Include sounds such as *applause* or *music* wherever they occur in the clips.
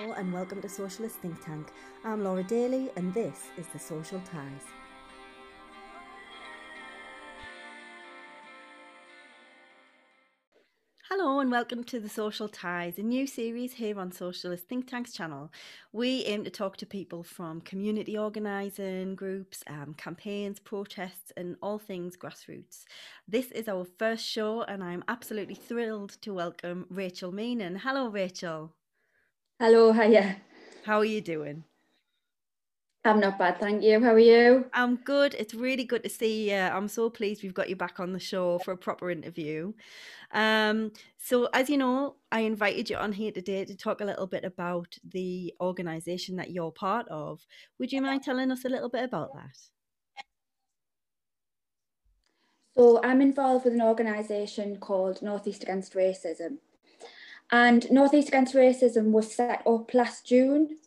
Hello and welcome to Socialist Think Tank. I'm Laura Daly and this is The Social Ties. Hello and welcome to The Social Ties, a new series here on Socialist Think Tank's channel. We aim to talk to people from community organising groups, um, campaigns, protests, and all things grassroots. This is our first show, and I'm absolutely thrilled to welcome Rachel Meenan. Hello, Rachel. Hello, hiya. How are you doing? I'm not bad, thank you. How are you? I'm good. It's really good to see you. I'm so pleased we've got you back on the show for a proper interview. Um, so, as you know, I invited you on here today to talk a little bit about the organisation that you're part of. Would you mind telling us a little bit about that? So, I'm involved with an organisation called Northeast Against Racism. And Northeast Against Racism was set up last June.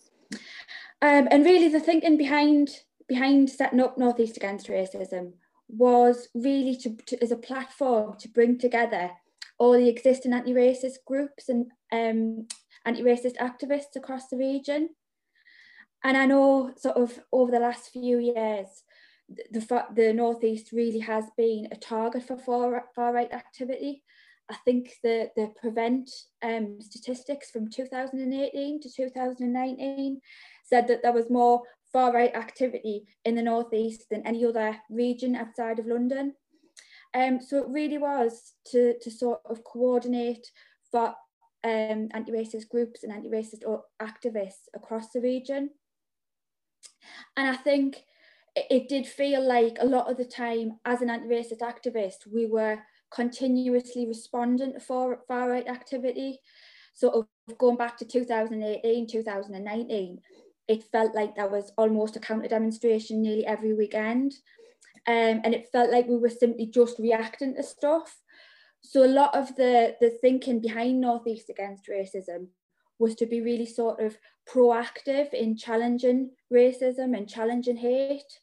Um, and really the thinking behind behind setting up Northeast Against Racism was really to, to as a platform to bring together all the existing anti-racist groups and um, anti-racist activists across the region. And I know sort of over the last few years, the, the, the Northeast really has been a target for far, far right activity. I think the, the prevent um, statistics from 2018 to 2019 said that there was more far right activity in the northeast than any other region outside of London. Um, so it really was to, to sort of coordinate for um, anti-racist groups and anti-racist activists across the region. And I think it, it did feel like a lot of the time as an anti-racist activist, we were continuously responding to far, far right activity. So going back to 2018, 2019, it felt like there was almost a counter demonstration nearly every weekend. Um, and it felt like we were simply just reacting to stuff. So a lot of the, the thinking behind Northeast Against Racism was to be really sort of proactive in challenging racism and challenging hate.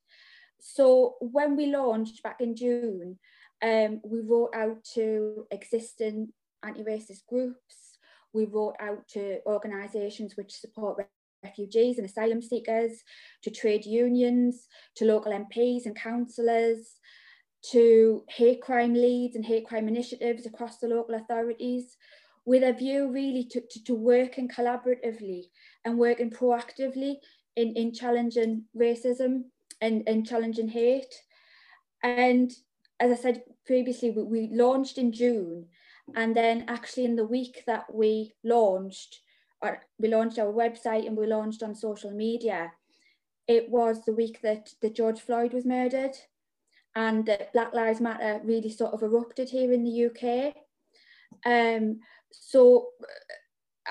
So when we launched back in June, um, we wrote out to existing anti-racist groups. We wrote out to organisations which support refugees and asylum seekers, to trade unions, to local MPs and councillors, to hate crime leads and hate crime initiatives across the local authorities, with a view really to, to, to working collaboratively and working proactively in, in challenging racism and, and challenging hate. And as I said previously, we, we launched in June, and then actually in the week that we launched, or we launched our website and we launched on social media, it was the week that, that George Floyd was murdered and that Black Lives Matter really sort of erupted here in the UK. Um, so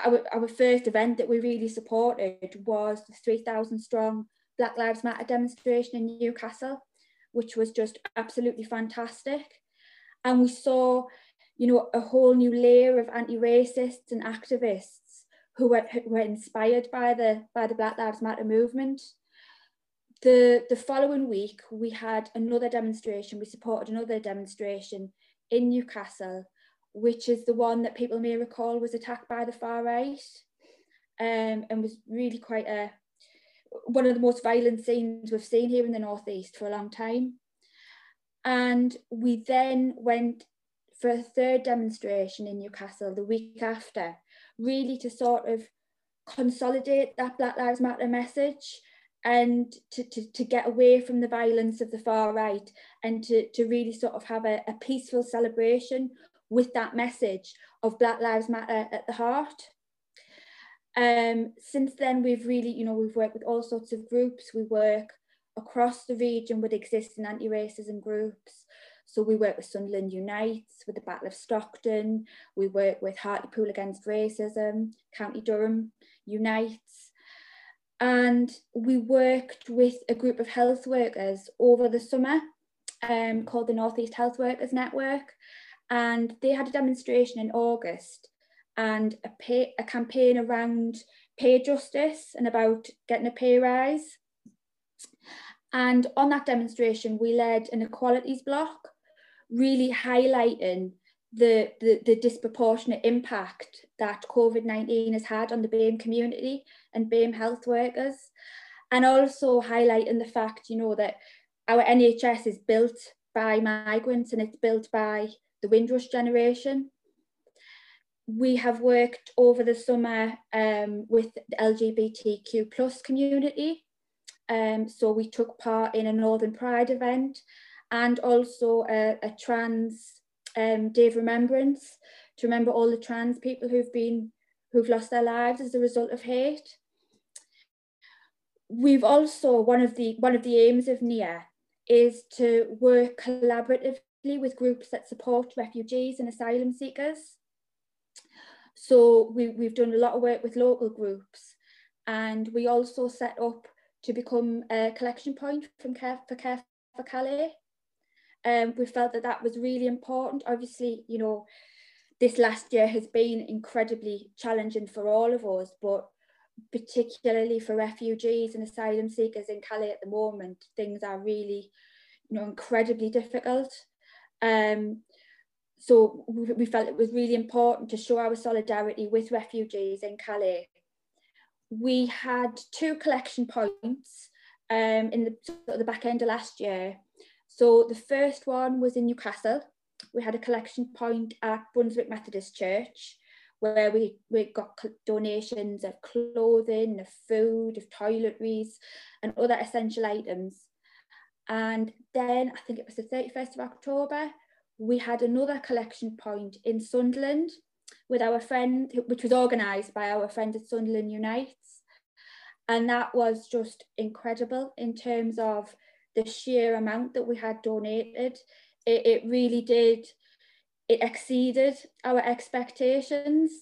uh, our, our first event that we really supported was the 3,000 strong Black Lives Matter demonstration in Newcastle which was just absolutely fantastic. And we saw, you know, a whole new layer of anti-racists and activists who were, who were inspired by the by the Black Lives Matter movement. The, the following week, we had another demonstration. We supported another demonstration in Newcastle, which is the one that people may recall was attacked by the far right um, and was really quite a, one of the most violent scenes we've seen here in the Northeast for a long time. And we then went for a third demonstration in Newcastle the week after, really to sort of consolidate that Black Lives Matter message and to, to, to get away from the violence of the far right and to, to really sort of have a, a peaceful celebration with that message of Black Lives Matter at the heart. Um, since then, we've really, you know, we've worked with all sorts of groups. We work across the region with existing anti-racism groups. So we work with Sunderland Unites, with the Battle of Stockton. We work with Hartlepool Against Racism, County Durham Unites. And we worked with a group of health workers over the summer um, called the Northeast Health Workers Network. And they had a demonstration in August and a, pay, a campaign around pay justice and about getting a pay rise. And on that demonstration, we led an equalities block, really highlighting the, the, the disproportionate impact that COVID-19 has had on the BAME community and BAME health workers. And also highlighting the fact, you know, that our NHS is built by migrants and it's built by the Windrush generation. We have worked over the summer um, with the LGBTQ plus community. Um, so we took part in a Northern Pride event and also a, a trans um, Day of Remembrance to remember all the trans people who've been who've lost their lives as a result of hate. We've also one of the one of the aims of NEAR is to work collaboratively with groups that support refugees and asylum seekers. So we, we've done a lot of work with local groups and we also set up to become a collection point from Care for Care for Calais. Um, we felt that that was really important. Obviously, you know, this last year has been incredibly challenging for all of us, but particularly for refugees and asylum seekers in Calais at the moment, things are really, you know, incredibly difficult. Um, so we, felt it was really important to show our solidarity with refugees in Calais. We had two collection points um, in the, sort of the back end of last year. So the first one was in Newcastle. We had a collection point at Brunswick Methodist Church where we, we got donations of clothing, of food, of toiletries, and other essential items. And then I think it was the 31st of October, we had another collection point in Sunderland with our friend, which was organised by our friend at Sunderland Unites. And that was just incredible in terms of the sheer amount that we had donated. It, it really did it exceeded our expectations.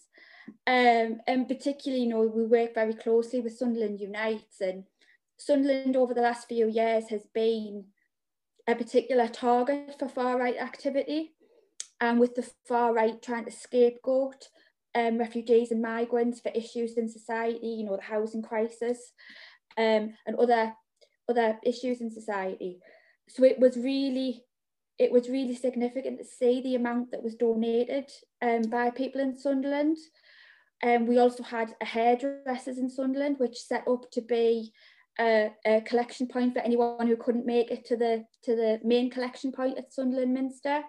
Um, and particularly, you know, we work very closely with Sunderland Unites and Sunderland over the last few years has been a particular target for far right activity. And with the far right trying to scapegoat um, refugees and migrants for issues in society, you know, the housing crisis um, and other, other issues in society. So it was really it was really significant to see the amount that was donated um, by people in Sunderland. And um, we also had a hairdressers in Sunderland, which set up to be a, a, collection point for anyone who couldn't make it to the to the main collection point at Sunderland Minster.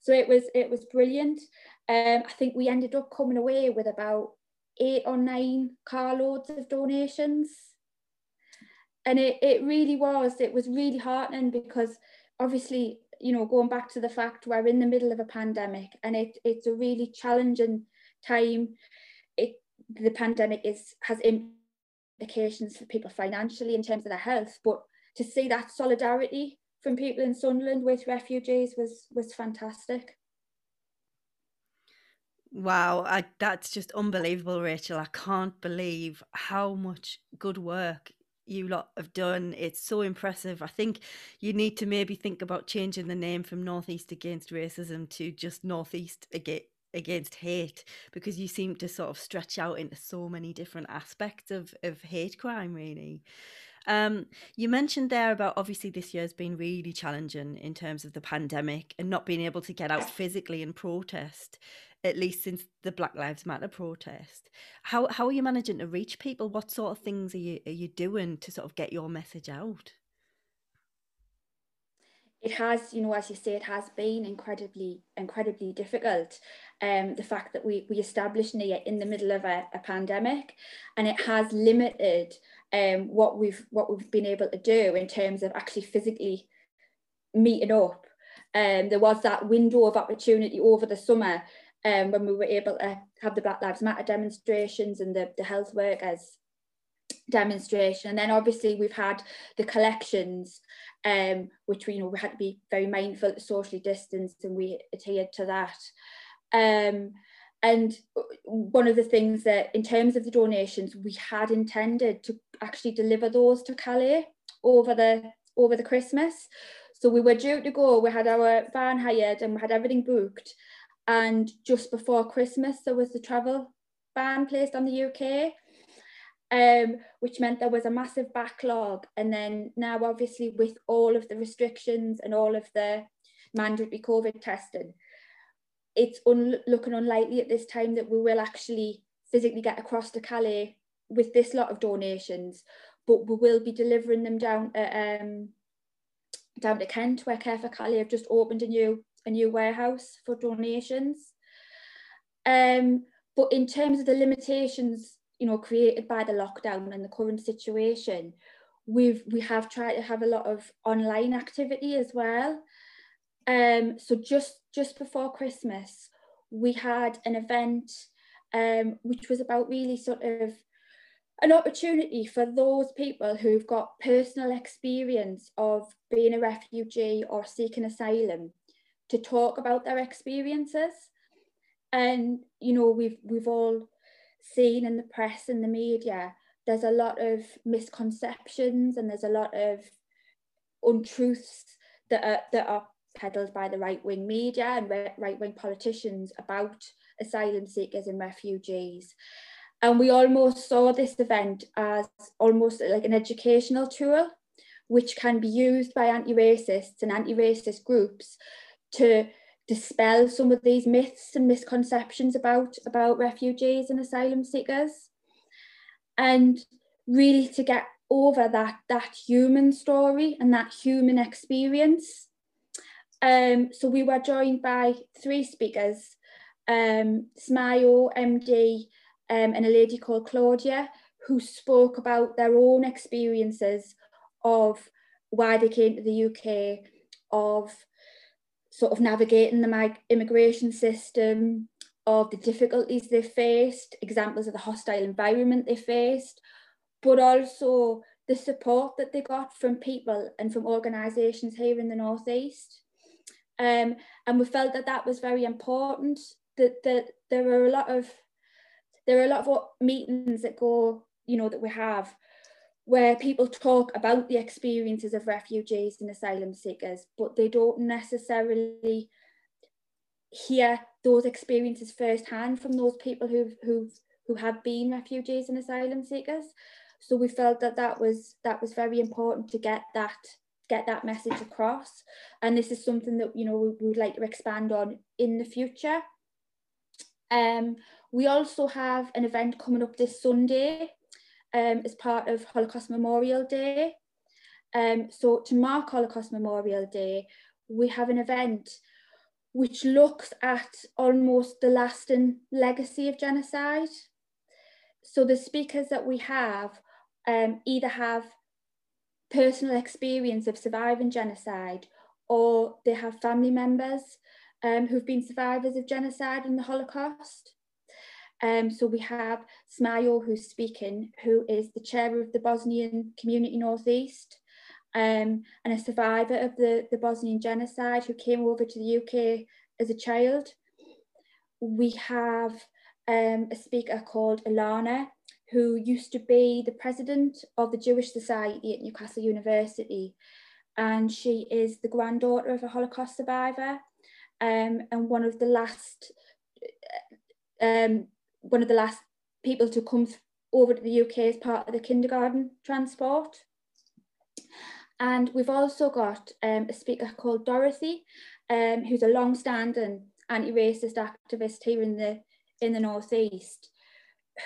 So it was it was brilliant. Um, I think we ended up coming away with about eight or nine carloads of donations. And it, it really was, it was really heartening because obviously you know, going back to the fact we're in the middle of a pandemic and it, it's a really challenging time. It the pandemic is has implications for people financially in terms of their health, but to see that solidarity from people in Sunderland with refugees was was fantastic. Wow, I, that's just unbelievable, Rachel. I can't believe how much good work you lot have done. It's so impressive. I think you need to maybe think about changing the name from Northeast Against Racism to just Northeast Against Hate because you seem to sort of stretch out into so many different aspects of, of hate crime, really. Um, you mentioned there about obviously this year has been really challenging in terms of the pandemic and not being able to get out physically and protest at least since the Black Lives Matter protest. How how are you managing to reach people? What sort of things are you are you doing to sort of get your message out? It has, you know, as you say, it has been incredibly, incredibly difficult. Um, the fact that we we established NEAR in the middle of a, a pandemic, and it has limited um, what we've what we've been able to do in terms of actually physically meeting up. Um, there was that window of opportunity over the summer um, when we were able to have the Black Lives Matter demonstrations and the, the health workers demonstration. And then obviously we've had the collections, um, which we you know we had to be very mindful socially distanced, and we adhered to that. Um, and one of the things that in terms of the donations, we had intended to actually deliver those to Calais over the over the Christmas. So we were due to go, we had our van hired and we had everything booked. And just before Christmas, there was the travel ban placed on the UK, um, which meant there was a massive backlog. And then now, obviously, with all of the restrictions and all of the mandatory COVID testing, it's un- looking unlikely at this time that we will actually physically get across to Calais with this lot of donations, but we will be delivering them down uh, um, down to Kent, where Care for Calais have just opened a new a new warehouse for donations. Um, but in terms of the limitations, you know, created by the lockdown and the current situation, we've we have tried to have a lot of online activity as well. Um, so just just before Christmas, we had an event um, which was about really sort of an opportunity for those people who've got personal experience of being a refugee or seeking asylum to talk about their experiences. And you know, we've we've all seen in the press and the media, there's a lot of misconceptions and there's a lot of untruths that are that are peddled by the right wing media and right wing politicians about asylum seekers and refugees. And we almost saw this event as almost like an educational tool, which can be used by anti racists and anti racist groups to dispel some of these myths and misconceptions about, about refugees and asylum seekers. And really to get over that, that human story and that human experience. Um, so we were joined by three speakers, um, Smayo, MD, um, and a lady called Claudia, who spoke about their own experiences of why they came to the UK, of sort of navigating the immigration system, of the difficulties they faced, examples of the hostile environment they faced, but also the support that they got from people and from organisations here in the Northeast. Um, and we felt that that was very important, that, that there were a lot of there are a lot of meetings that go, you know, that we have where people talk about the experiences of refugees and asylum seekers, but they don't necessarily hear those experiences firsthand from those people who've who've who have been refugees and asylum seekers. So we felt that that was that was very important to get that get that message across, and this is something that you know we, we would like to expand on in the future. Um, we also have an event coming up this Sunday um, as part of Holocaust Memorial Day. Um, so to mark Holocaust Memorial Day, we have an event which looks at almost the lasting legacy of genocide. So the speakers that we have um, either have personal experience of surviving genocide or they have family members um, who've been survivors of genocide and the Holocaust. Um, so we have Smayo who's speaking, who is the chair of the Bosnian Community Northeast um, and a survivor of the, the Bosnian genocide who came over to the UK as a child. We have um, a speaker called Ilana, who used to be the president of the Jewish Society at Newcastle University. And she is the granddaughter of a Holocaust survivor um, and one of the last um, one of the last people to come over to the UK as part of the kindergarten transport. And we've also got um, a speaker called Dorothy, um, who's a long-standing anti-racist activist here in the in the northeast,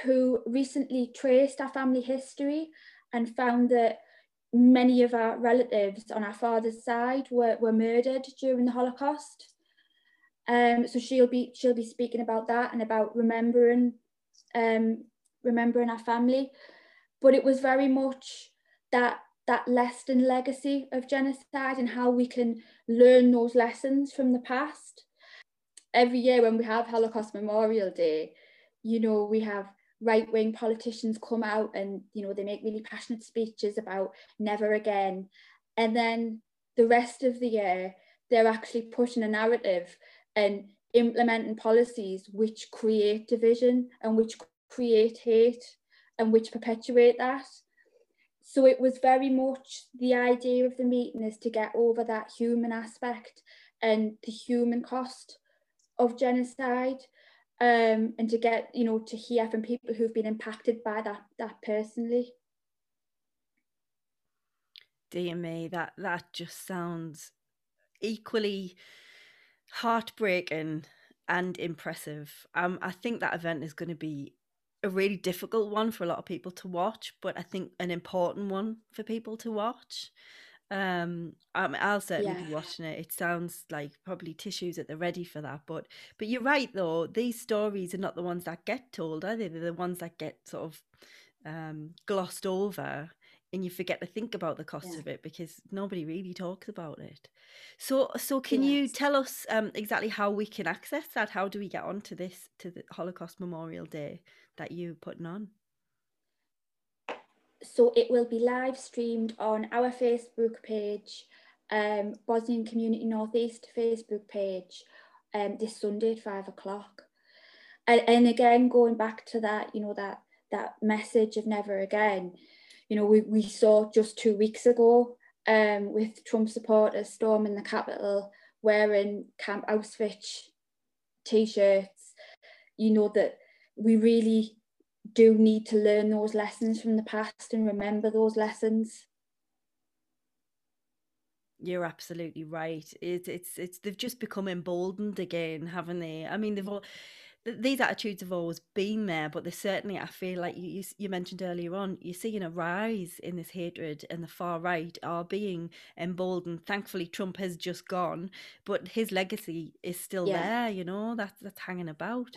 who recently traced our family history and found that many of our relatives on our father's side were, were murdered during the Holocaust. Um, so she'll be she'll be speaking about that and about remembering um, remembering our family. But it was very much that that lasting legacy of genocide and how we can learn those lessons from the past. Every year when we have Holocaust Memorial Day, you know, we have right-wing politicians come out and you know they make really passionate speeches about never again. And then the rest of the year, they're actually pushing a narrative and implementing policies which create division and which create hate and which perpetuate that. So it was very much the idea of the meeting is to get over that human aspect and the human cost of genocide um, and to get, you know, to hear from people who've been impacted by that that personally. Dear me, that that just sounds equally heartbreaking and impressive. Um, I think that event is going to be a really difficult one for a lot of people to watch, but I think an important one for people to watch. Um, um I'll certainly yeah. be watching it. It sounds like probably tissues at the ready for that, but but you're right though. These stories are not the ones that get told, are they? They're the ones that get sort of um, glossed over and you forget to think about the cost yeah. of it because nobody really talks about it. So, so can yes. you tell us um, exactly how we can access that? How do we get onto this to the Holocaust Memorial Day that you're putting on? So it will be live streamed on our Facebook page, um, Bosnian Community Northeast Facebook page, um, this Sunday at five o'clock. And, and again, going back to that, you know that that message of never again you know, we, we saw just two weeks ago um, with Trump supporters storming the Capitol wearing Camp Auschwitz t-shirts, you know, that we really do need to learn those lessons from the past and remember those lessons. You're absolutely right. It's it's it's they've just become emboldened again, haven't they? I mean, they've all these attitudes have always been there, but they certainly, I feel like you, you, you mentioned earlier on, you're seeing a rise in this hatred, and the far right are being emboldened. Thankfully, Trump has just gone, but his legacy is still yeah. there. You know, that's that's hanging about.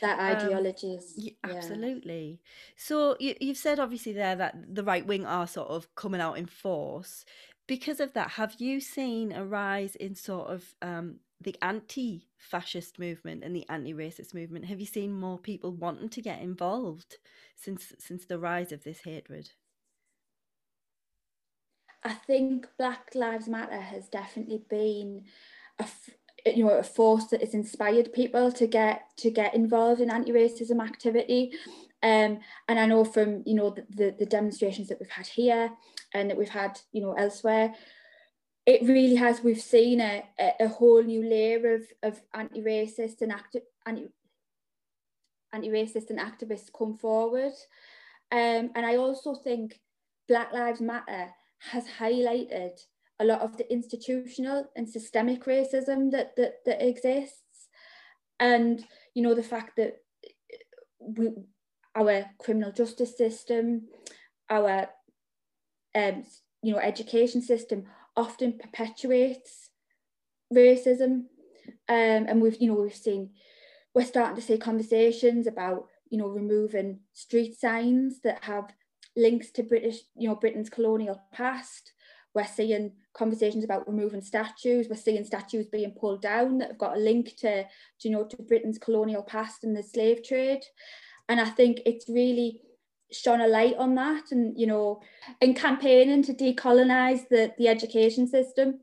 That ideologies, um, yeah, absolutely. So you, you've said obviously there that the right wing are sort of coming out in force. Because of that, have you seen a rise in sort of um, the anti-fascist movement and the anti-racist movement have you seen more people wanting to get involved since since the rise of this hatred? I think black lives matter has definitely been a you know a force that has inspired people to get to get involved in anti-racism activity. Um, and I know from you know the, the, the demonstrations that we've had here and that we've had you know elsewhere it really has. We've seen a, a, whole new layer of, of anti-racist and active anti anti-racist and activists come forward. Um, and I also think Black Lives Matter has highlighted a lot of the institutional and systemic racism that that, that exists. And you know, the fact that we our criminal justice system, our um, you know, education system often perpetuates racism. Um, and we've, you know, we've seen, we're starting to see conversations about, you know, removing street signs that have links to British, you know, Britain's colonial past. We're seeing conversations about removing statues. We're seeing statues being pulled down that have got a link to, to you know, to Britain's colonial past and the slave trade. And I think it's really shone a light on that and you know in campaigning to decolonize the the education system.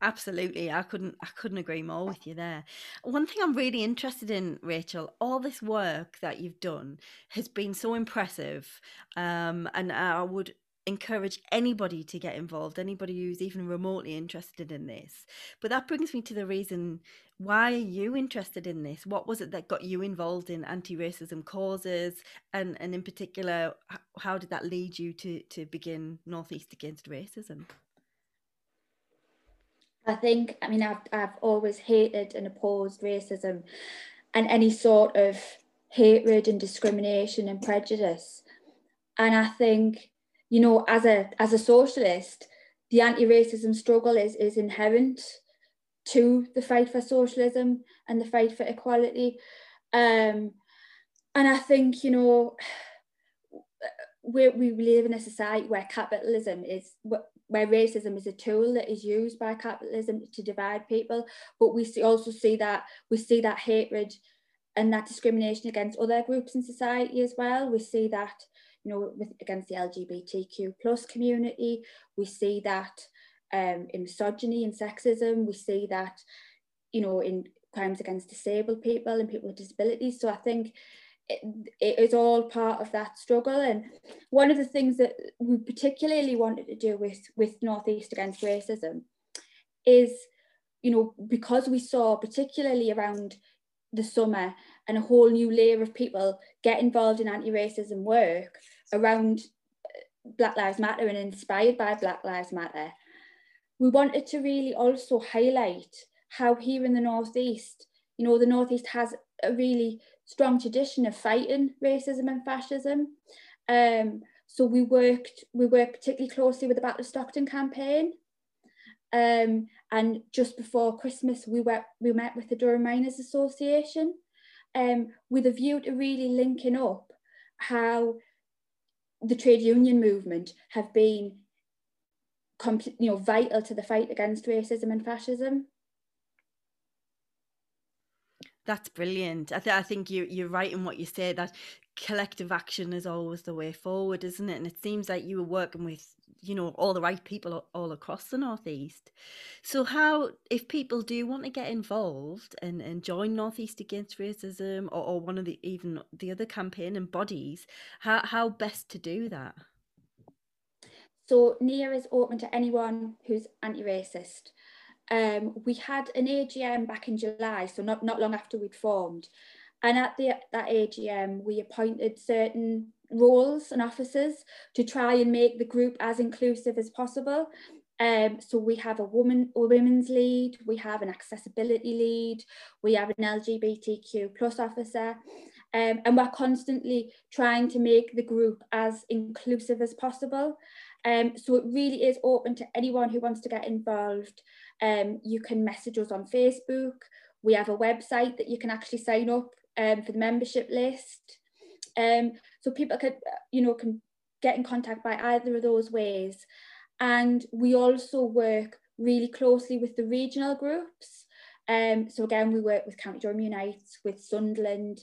Absolutely. I couldn't i couldn't agree more with you there. One thing i'm really interested in rachel all this work that you've done has been so impressive um, and i would encourage anybody to get involved, anybody who's even remotely interested in this. But that brings me to the reason why are you interested in this? What was it that got you involved in anti-racism causes, and and in particular, how did that lead you to to begin Northeast Against Racism? I think, I mean, I've I've always hated and opposed racism, and any sort of hatred and discrimination and prejudice, and I think you know, as a as a socialist, the anti-racism struggle is is inherent to the fight for socialism and the fight for equality. Um, and I think, you know, we we live in a society where capitalism is where racism is a tool that is used by capitalism to divide people, but we see, also see that we see that hatred and that discrimination against other groups in society as well. We see that you know, with, against the LGBTQ plus community. We see that um, in misogyny and sexism. We see that, you know, in crimes against disabled people and people with disabilities. So I think it, it is all part of that struggle. And one of the things that we particularly wanted to do with, with Northeast Against Racism is, you know, because we saw particularly around the summer and a whole new layer of people get involved in anti-racism work around uh, Black Lives Matter and inspired by Black Lives Matter, we wanted to really also highlight how here in the Northeast, you know, the Northeast has a really strong tradition of fighting racism and fascism. Um, so we worked, we worked particularly closely with the Battle of Stockton campaign. Um, and just before Christmas, we went, we met with the Durham Miners Association um, with a view to really linking up how the trade union movement have been you know, vital to the fight against racism and fascism. That's brilliant. I, th- I think you, you're right in what you say that collective action is always the way forward, isn't it? And it seems like you were working with, you know, all the right people all across the Northeast. So, how, if people do want to get involved and, and join Northeast Against Racism or, or one of the even the other campaign and bodies, how, how best to do that? So NEAR is open to anyone who's anti-racist. Um, we had an AGM back in July, so not, not long after we'd formed. And at the, that AGM, we appointed certain roles and officers to try and make the group as inclusive as possible. Um, so we have a woman, a women's lead, we have an accessibility lead, we have an LGBTQ plus officer, um, and we're constantly trying to make the group as inclusive as possible. Um, so it really is open to anyone who wants to get involved. Um, you can message us on Facebook. We have a website that you can actually sign up um, for the membership list. Um, so people could, you know, can get in contact by either of those ways. And we also work really closely with the regional groups. Um, so again, we work with County Durham Unites, with Sunderland,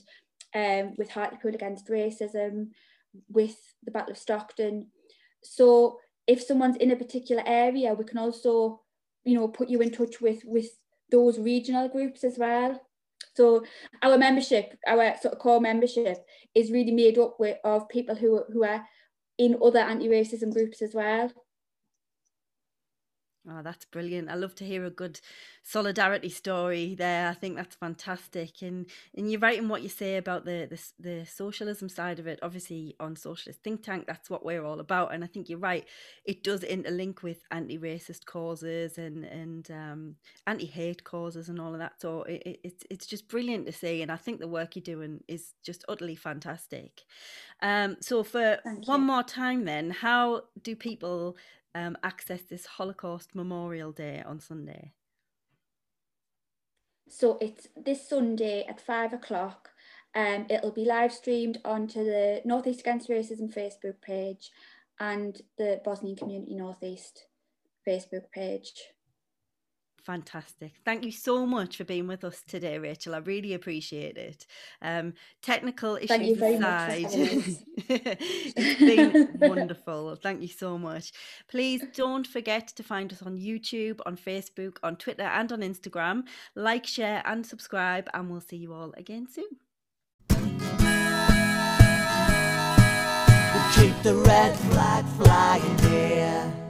um, with Hartlepool Against Racism, with the Battle of Stockton. So if someone's in a particular area, we can also, you know, put you in touch with with those regional groups as well. So our membership, our sort of core membership, is really made up with, of people who who are in other anti-racism groups as well. Oh, that's brilliant. I love to hear a good solidarity story there. I think that's fantastic. And and you're right in what you say about the, the the socialism side of it. Obviously on Socialist Think Tank, that's what we're all about. And I think you're right. It does interlink with anti-racist causes and and um, anti-hate causes and all of that. So it, it, it's it's just brilliant to see. And I think the work you're doing is just utterly fantastic. Um, so for one more time, then, how do people um, access this Holocaust Memorial Day on Sunday? So it's this Sunday at five o'clock. Um, it'll be live streamed onto the Northeast Against Racism Facebook page and the Bosnian Community Northeast Facebook page. Fantastic. Thank you so much for being with us today, Rachel. I really appreciate it. Um, technical issues Thank you very aside, much *laughs* it's been wonderful. Thank you so much. Please don't forget to find us on YouTube, on Facebook, on Twitter, and on Instagram. Like, share, and subscribe, and we'll see you all again soon. Keep the red flag flying here.